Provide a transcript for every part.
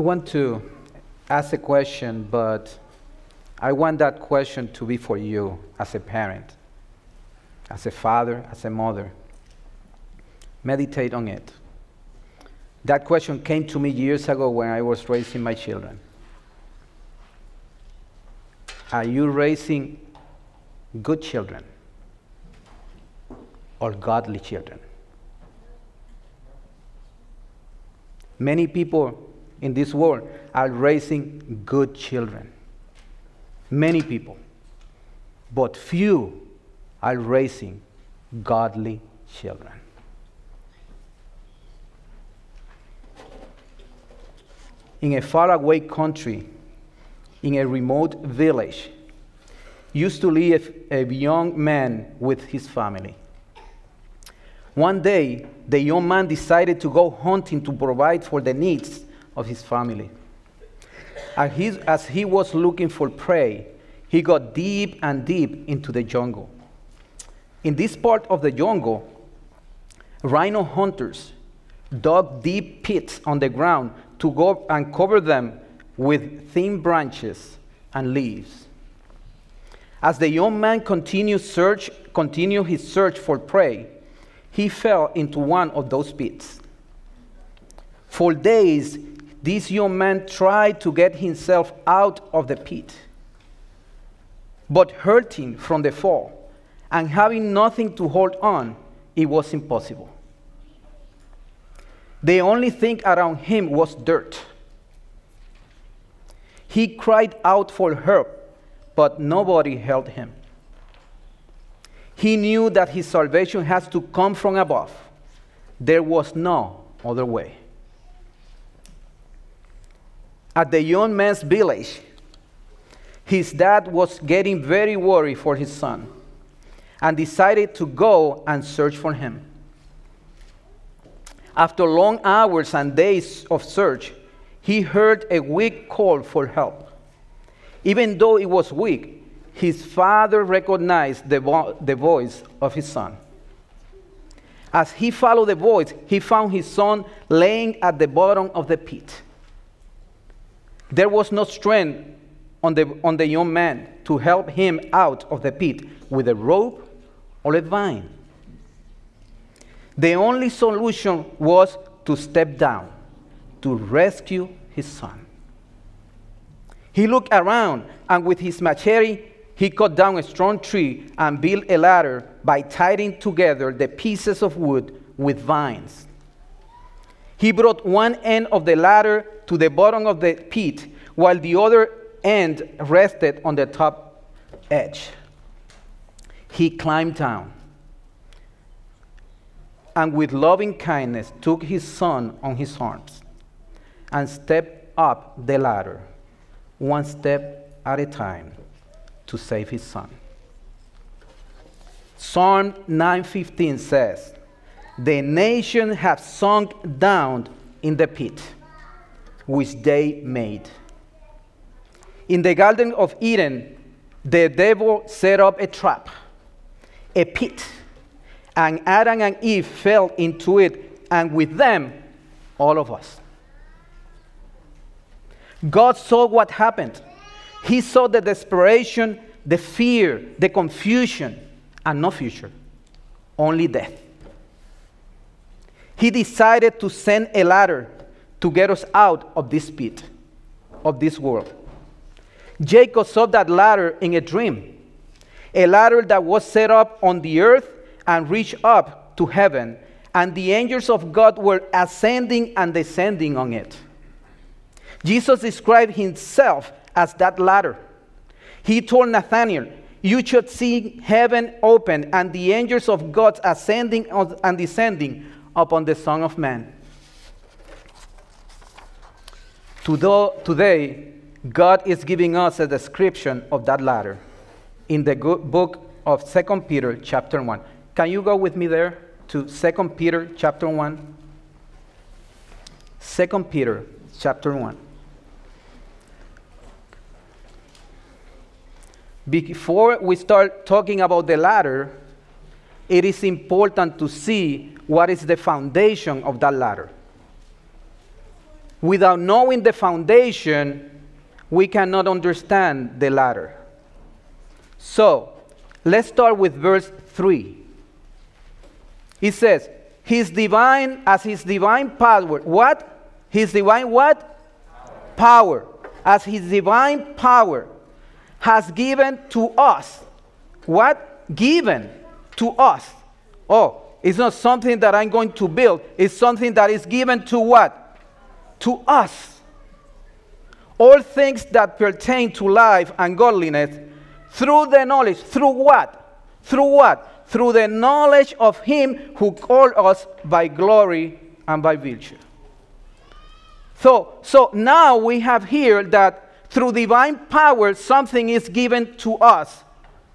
want to ask a question, but I want that question to be for you as a parent, as a father, as a mother. Meditate on it. That question came to me years ago when I was raising my children. Are you raising good children or godly children? Many people in this world are raising good children. Many people. But few are raising godly children. In a faraway country, in a remote village, used to live a young man with his family. One day, the young man decided to go hunting to provide for the needs of his family. As he, as he was looking for prey, he got deep and deep into the jungle. In this part of the jungle, rhino hunters dug deep pits on the ground to go and cover them with thin branches and leaves. As the young man continued, search, continued his search for prey, he fell into one of those pits. For days, this young man tried to get himself out of the pit. But hurting from the fall and having nothing to hold on, it was impossible. The only thing around him was dirt. He cried out for help, but nobody helped him. He knew that his salvation has to come from above. There was no other way at the young man's village, his dad was getting very worried for his son and decided to go and search for him. After long hours and days of search, he heard a weak call for help. Even though it was weak, his father recognized the, vo- the voice of his son. As he followed the voice, he found his son laying at the bottom of the pit. There was no strength on the, on the young man to help him out of the pit with a rope or a vine. The only solution was to step down to rescue his son. He looked around and with his machete, he cut down a strong tree and built a ladder by tying together the pieces of wood with vines. He brought one end of the ladder to the bottom of the pit, while the other end rested on the top edge. He climbed down and with loving kindness took his son on his arms and stepped up the ladder, one step at a time, to save his son. Psalm 9:15 says, the nation have sunk down in the pit which they made. In the Garden of Eden, the devil set up a trap, a pit, and Adam and Eve fell into it, and with them, all of us. God saw what happened. He saw the desperation, the fear, the confusion, and no future, only death he decided to send a ladder to get us out of this pit, of this world. Jacob saw that ladder in a dream, a ladder that was set up on the earth and reached up to heaven, and the angels of God were ascending and descending on it. Jesus described himself as that ladder. He told Nathanael, You should see heaven open and the angels of God ascending and descending upon the Son of Man. Today, God is giving us a description of that ladder in the book of Second Peter, chapter 1. Can you go with me there to Second Peter, chapter 1? Second Peter, chapter 1. Before we start talking about the ladder, it is important to see what is the foundation of that ladder. Without knowing the foundation, we cannot understand the ladder. So, let's start with verse 3. It says, His divine, as His divine power, what? His divine what? Power. power. As His divine power has given to us. What? Given to us. Oh, it's not something that I'm going to build. It's something that is given to what? To us. All things that pertain to life and godliness through the knowledge. Through what? Through what? Through the knowledge of Him who called us by glory and by virtue. So, so now we have here that through divine power, something is given to us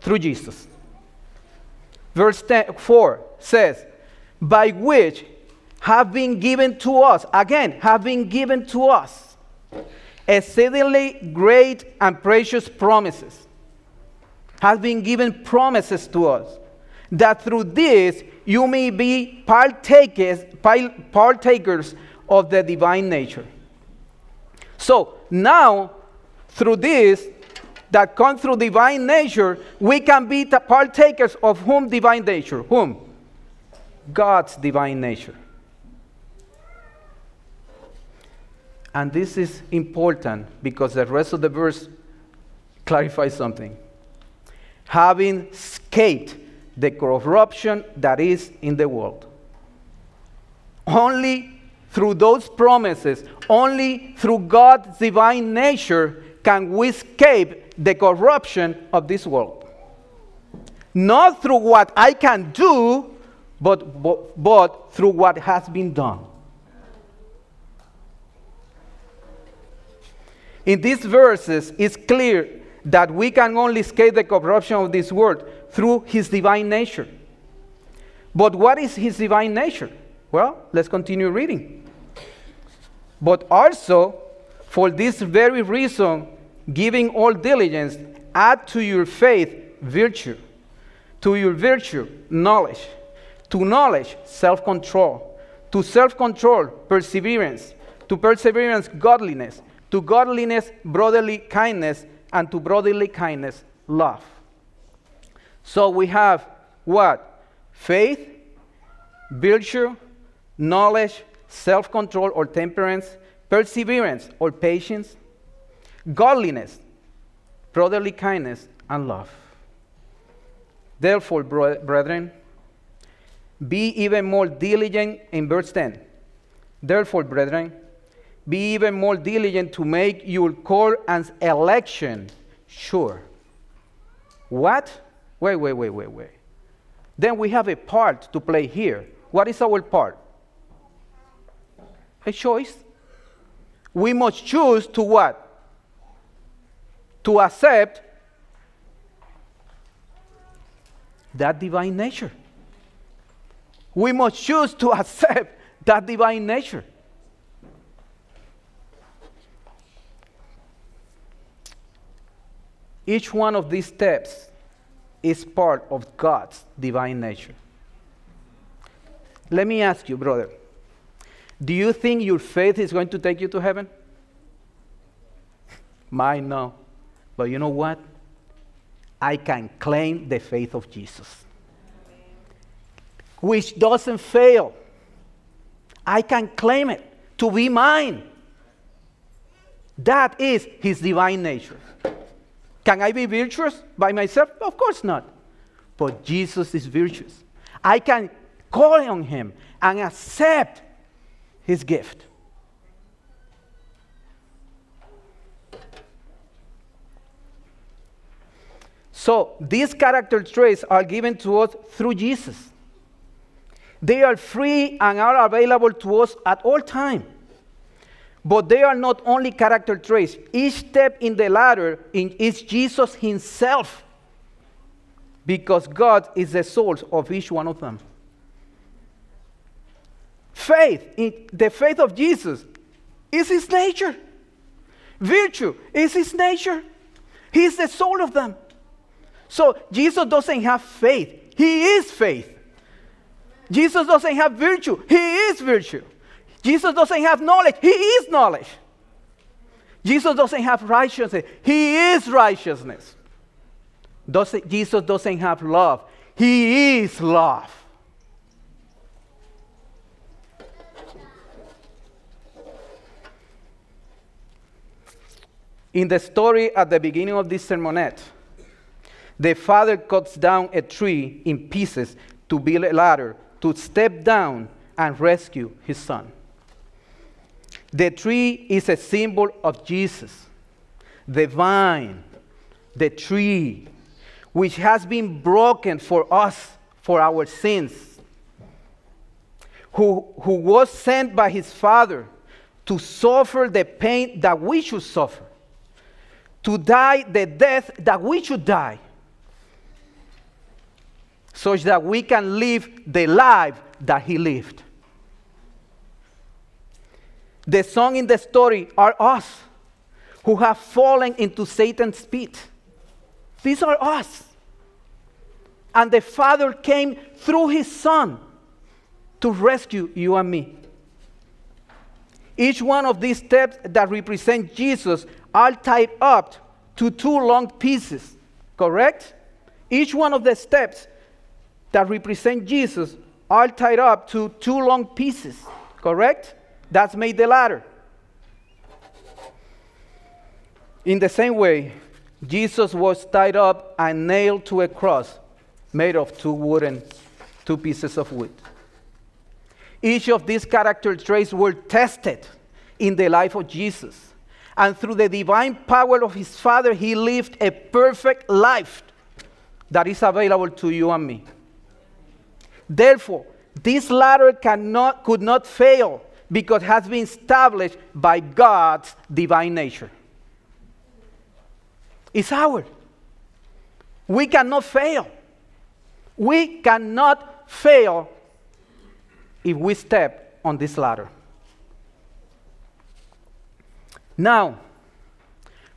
through Jesus. Verse 10, 4 says, By which have been given to us, again, have been given to us exceedingly great and precious promises. Has been given promises to us that through this you may be partakers, partakers of the divine nature. So now, through this, that come through divine nature, we can be partakers of whom divine nature? Whom? God's divine nature. And this is important because the rest of the verse clarifies something. Having escaped the corruption that is in the world. Only through those promises, only through God's divine nature can we escape the corruption of this world. Not through what I can do, but, but, but through what has been done. In these verses, it's clear that we can only escape the corruption of this world through his divine nature. But what is his divine nature? Well, let's continue reading. But also, for this very reason, giving all diligence, add to your faith virtue, to your virtue, knowledge, to knowledge, self control, to self control, perseverance, to perseverance, godliness, to godliness, brotherly kindness, and to brotherly kindness, love. So we have what? Faith, virtue, knowledge, self control or temperance, perseverance or patience, godliness, brotherly kindness, and love. Therefore, brethren, be even more diligent in verse 10. Therefore, brethren, be even more diligent to make your call and election sure. What? Wait, wait, wait, wait, wait. Then we have a part to play here. What is our part? A choice. We must choose to what? To accept that divine nature. We must choose to accept that divine nature. Each one of these steps is part of God's divine nature. Let me ask you, brother do you think your faith is going to take you to heaven? Mine, no. But you know what? I can claim the faith of Jesus, which doesn't fail. I can claim it to be mine. That is his divine nature. Can I be virtuous by myself? Of course not. But Jesus is virtuous. I can call on him and accept his gift. So these character traits are given to us through Jesus. They are free and are available to us at all time. But they are not only character traits. Each step in the ladder is Jesus Himself, because God is the source of each one of them. Faith, in the faith of Jesus, is His nature. Virtue is His nature. He is the soul of them. So Jesus doesn't have faith, He is faith. Jesus doesn't have virtue, He is virtue. Jesus doesn't have knowledge, He is knowledge. Jesus doesn't have righteousness, He is righteousness. Doesn't, Jesus doesn't have love, He is love. In the story at the beginning of this sermonette, the father cuts down a tree in pieces to build a ladder to step down and rescue his son. The tree is a symbol of Jesus, the vine, the tree, which has been broken for us for our sins, who, who was sent by his Father to suffer the pain that we should suffer, to die the death that we should die, such that we can live the life that he lived. The song in the story are us who have fallen into Satan's pit. These are us. And the Father came through his Son to rescue you and me. Each one of these steps that represent Jesus are tied up to two long pieces, correct? Each one of the steps that represent Jesus are tied up to two long pieces, correct? That's made the ladder. In the same way, Jesus was tied up and nailed to a cross made of two wooden, two pieces of wood. Each of these character traits were tested in the life of Jesus. And through the divine power of his Father, he lived a perfect life that is available to you and me. Therefore, this ladder cannot, could not fail because it has been established by God's divine nature. It's ours. We cannot fail. We cannot fail if we step on this ladder. Now,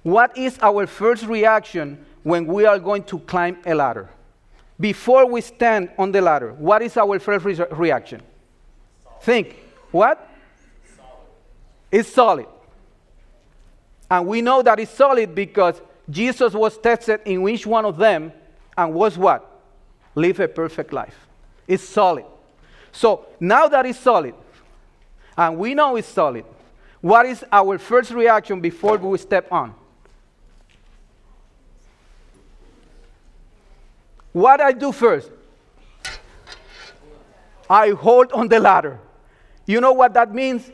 what is our first reaction when we are going to climb a ladder? Before we stand on the ladder, what is our first re- reaction? Think. What? It's solid. And we know that it's solid because Jesus was tested in each one of them and was what? Live a perfect life. It's solid. So now that it's solid, and we know it's solid, what is our first reaction before we step on? What I do first? I hold on the ladder. You know what that means?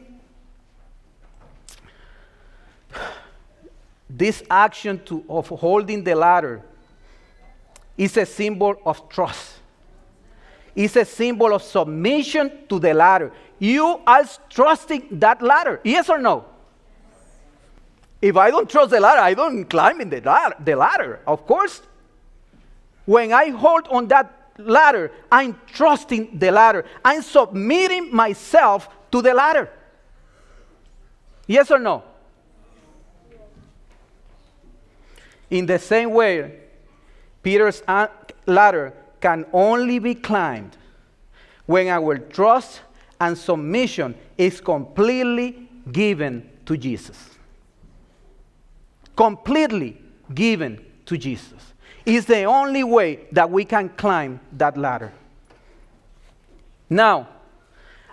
This action to, of holding the ladder is a symbol of trust. It's a symbol of submission to the ladder. You are trusting that ladder, yes or no? If I don't trust the ladder, I don't climb in the ladder, the ladder. Of course, when I hold on that ladder, I'm trusting the ladder. I'm submitting myself to the ladder. Yes or no? In the same way, Peter's ladder can only be climbed when our trust and submission is completely given to Jesus. Completely given to Jesus. Is the only way that we can climb that ladder. Now,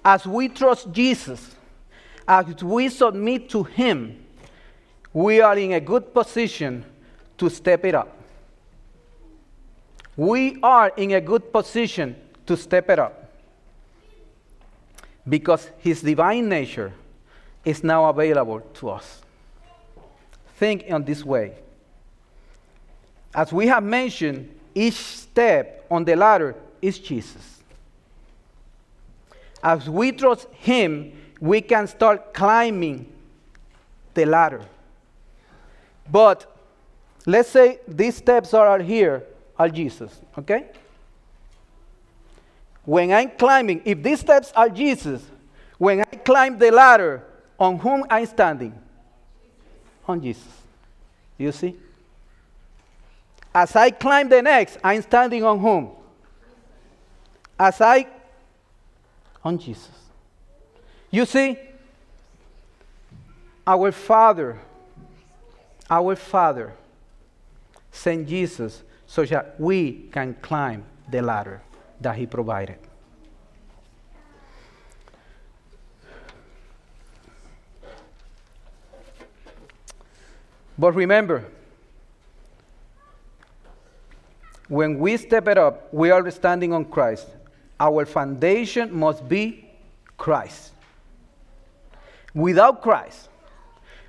as we trust Jesus, as we submit to Him, we are in a good position to step it up. We are in a good position to step it up because His divine nature is now available to us. Think in this way. As we have mentioned, each step on the ladder is Jesus. As we trust Him, we can start climbing the ladder. But Let's say these steps are here are Jesus, okay? When I'm climbing, if these steps are Jesus, when I climb the ladder, on whom I'm standing? On Jesus. You see? As I climb the next, I'm standing on whom? As I, on Jesus. You see, our Father, our Father sent Jesus so that we can climb the ladder that He provided. But remember, when we step it up, we are standing on Christ. Our foundation must be Christ. Without Christ,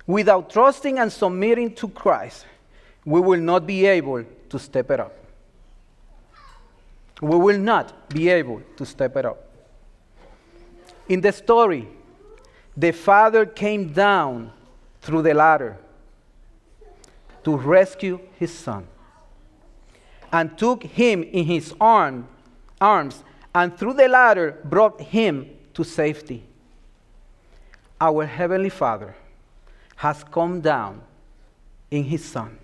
without trusting and submitting to Christ, we will not be able to step it up. We will not be able to step it up. In the story, the father came down through the ladder to rescue his son and took him in his arm, arms and through the ladder brought him to safety. Our Heavenly Father has come down in his Son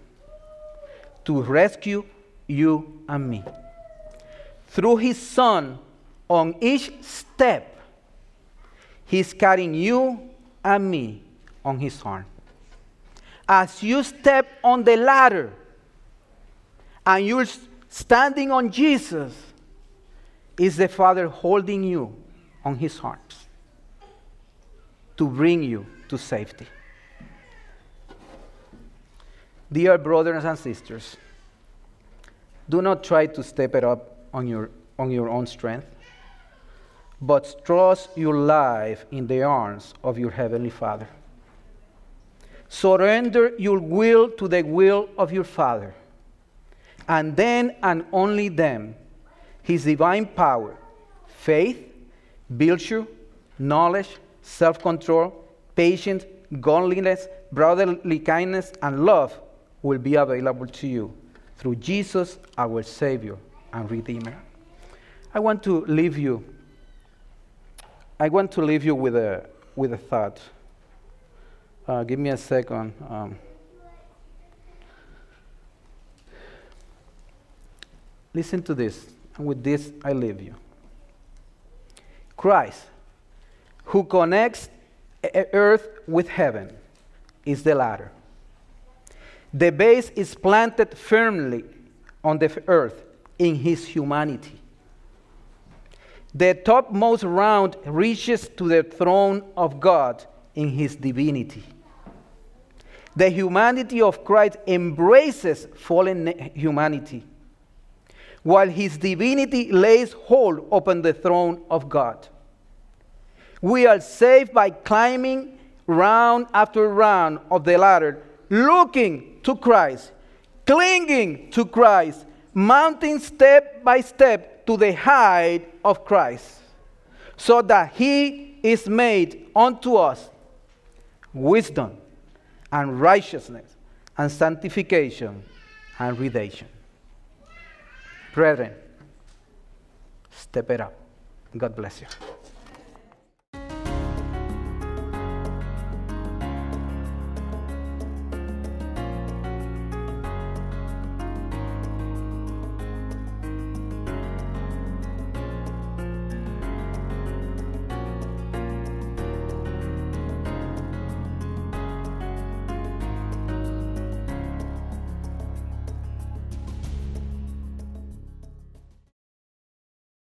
to rescue you and me. Through his Son, on each step, he's carrying you and me on his arm. As you step on the ladder and you're standing on Jesus, is the Father holding you on his arms to bring you to safety. Dear brothers and sisters, do not try to step it up on your, on your own strength, but trust your life in the arms of your Heavenly Father. Surrender your will to the will of your Father, and then and only then, His divine power, faith, virtue, knowledge, self control, patience, godliness, brotherly kindness, and love will be available to you through Jesus, our Savior and Redeemer. I want to leave you. I want to leave you with a, with a thought. Uh, give me a second. Um, listen to this, and with this I leave you. Christ, who connects earth with heaven, is the ladder. The base is planted firmly on the earth in his humanity. The topmost round reaches to the throne of God in his divinity. The humanity of Christ embraces fallen humanity, while his divinity lays hold upon the throne of God. We are saved by climbing round after round of the ladder, looking to Christ, clinging to Christ, mounting step by step to the height of Christ, so that He is made unto us wisdom and righteousness and sanctification and redemption. Brethren, step it up. God bless you.